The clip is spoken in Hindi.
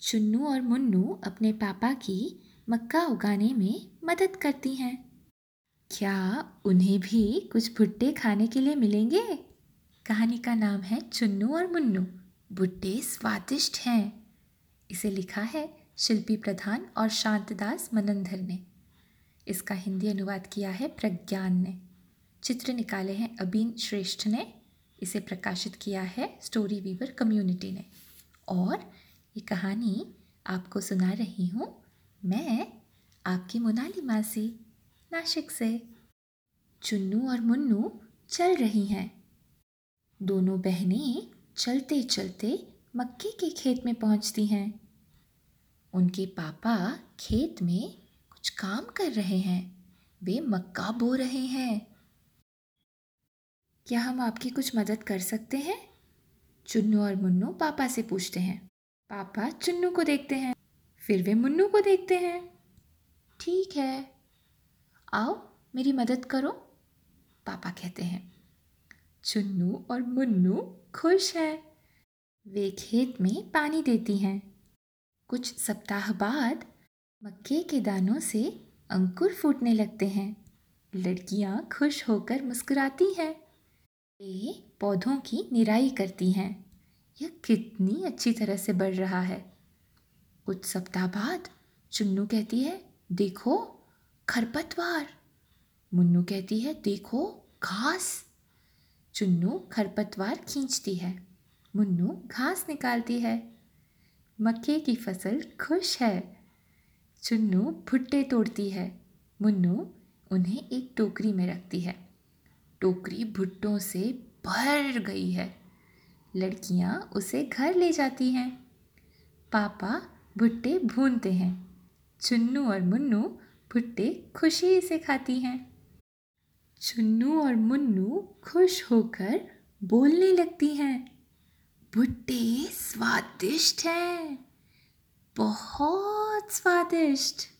चुन्नू और मुन्नू अपने पापा की मक्का उगाने में मदद करती हैं। क्या उन्हें भी कुछ भुट्टे खाने के लिए मिलेंगे? कहानी का नाम है चुन्नू और मुन्नू। भुट्टे स्वादिष्ट हैं। इसे लिखा है शिल्पी प्रधान और शांतदास मनंधर ने। इसका हिंदी अनुवाद किया है प्रज्ञान ने। चित्र निकाले हैं अबीन श्रेष्ठ ने। इसे प्रकाशित किया है स्टोरी वीवर कम्युनिटी ने। और ये कहानी आपको सुना रही हूँ। मैं आपकी मोनाली मासी नाशिक से। चुन्नू और मुन्नू चल रही हैं। दोनों बहनें चलते चलते मक्के के खेत में पहुँचती हैं। उनके पापा खेत में कुछ काम कर रहे हैं। वे मक्का बो रहे हैं। क्या हम आपकी कुछ मदद कर सकते हैं? चुन्नू और मुन्नू पापा से पूछते हैं। पापा चुन्नू को देखते हैं, फिर वे मुन्नू को देखते हैं। ठीक है, आओ मेरी मदद करो, पापा कहते हैं। चुन्नू और मुन्नू खुश हैं। वे खेत में पानी देती हैं। कुछ सप्ताह बाद मक्के के दानों से अंकुर फूटने लगते हैं। लड़कियाँ खुश होकर मुस्कुराती हैं। वे पौधों की निराई करती हैं। यह कितनी अच्छी तरह से बढ़ रहा है। कुछ सप्ताह बाद चुन्नू कहती है, देखो, खरपतवार। मुन्नू कहती है, देखो, घास। चुन्नू खरपतवार खींचती है। मुन्नू घास निकालती है। मक्के की फ़सल खुश है। चुन्नू भुट्टे तोड़ती है। मुन्नू उन्हें एक टोकरी में रखती है। टोकरी भुट्टों से भर गई है। लड़कियाँ उसे घर ले जाती हैं। पापा भुट्टे भूनते हैं। चुन्नू और मुन्नू भुट्टे खुशी से खाती हैं। चुन्नू और मुन्नू खुश होकर बोलने लगती हैं, भुट्टे स्वादिष्ट हैं। बहुत स्वादिष्ट।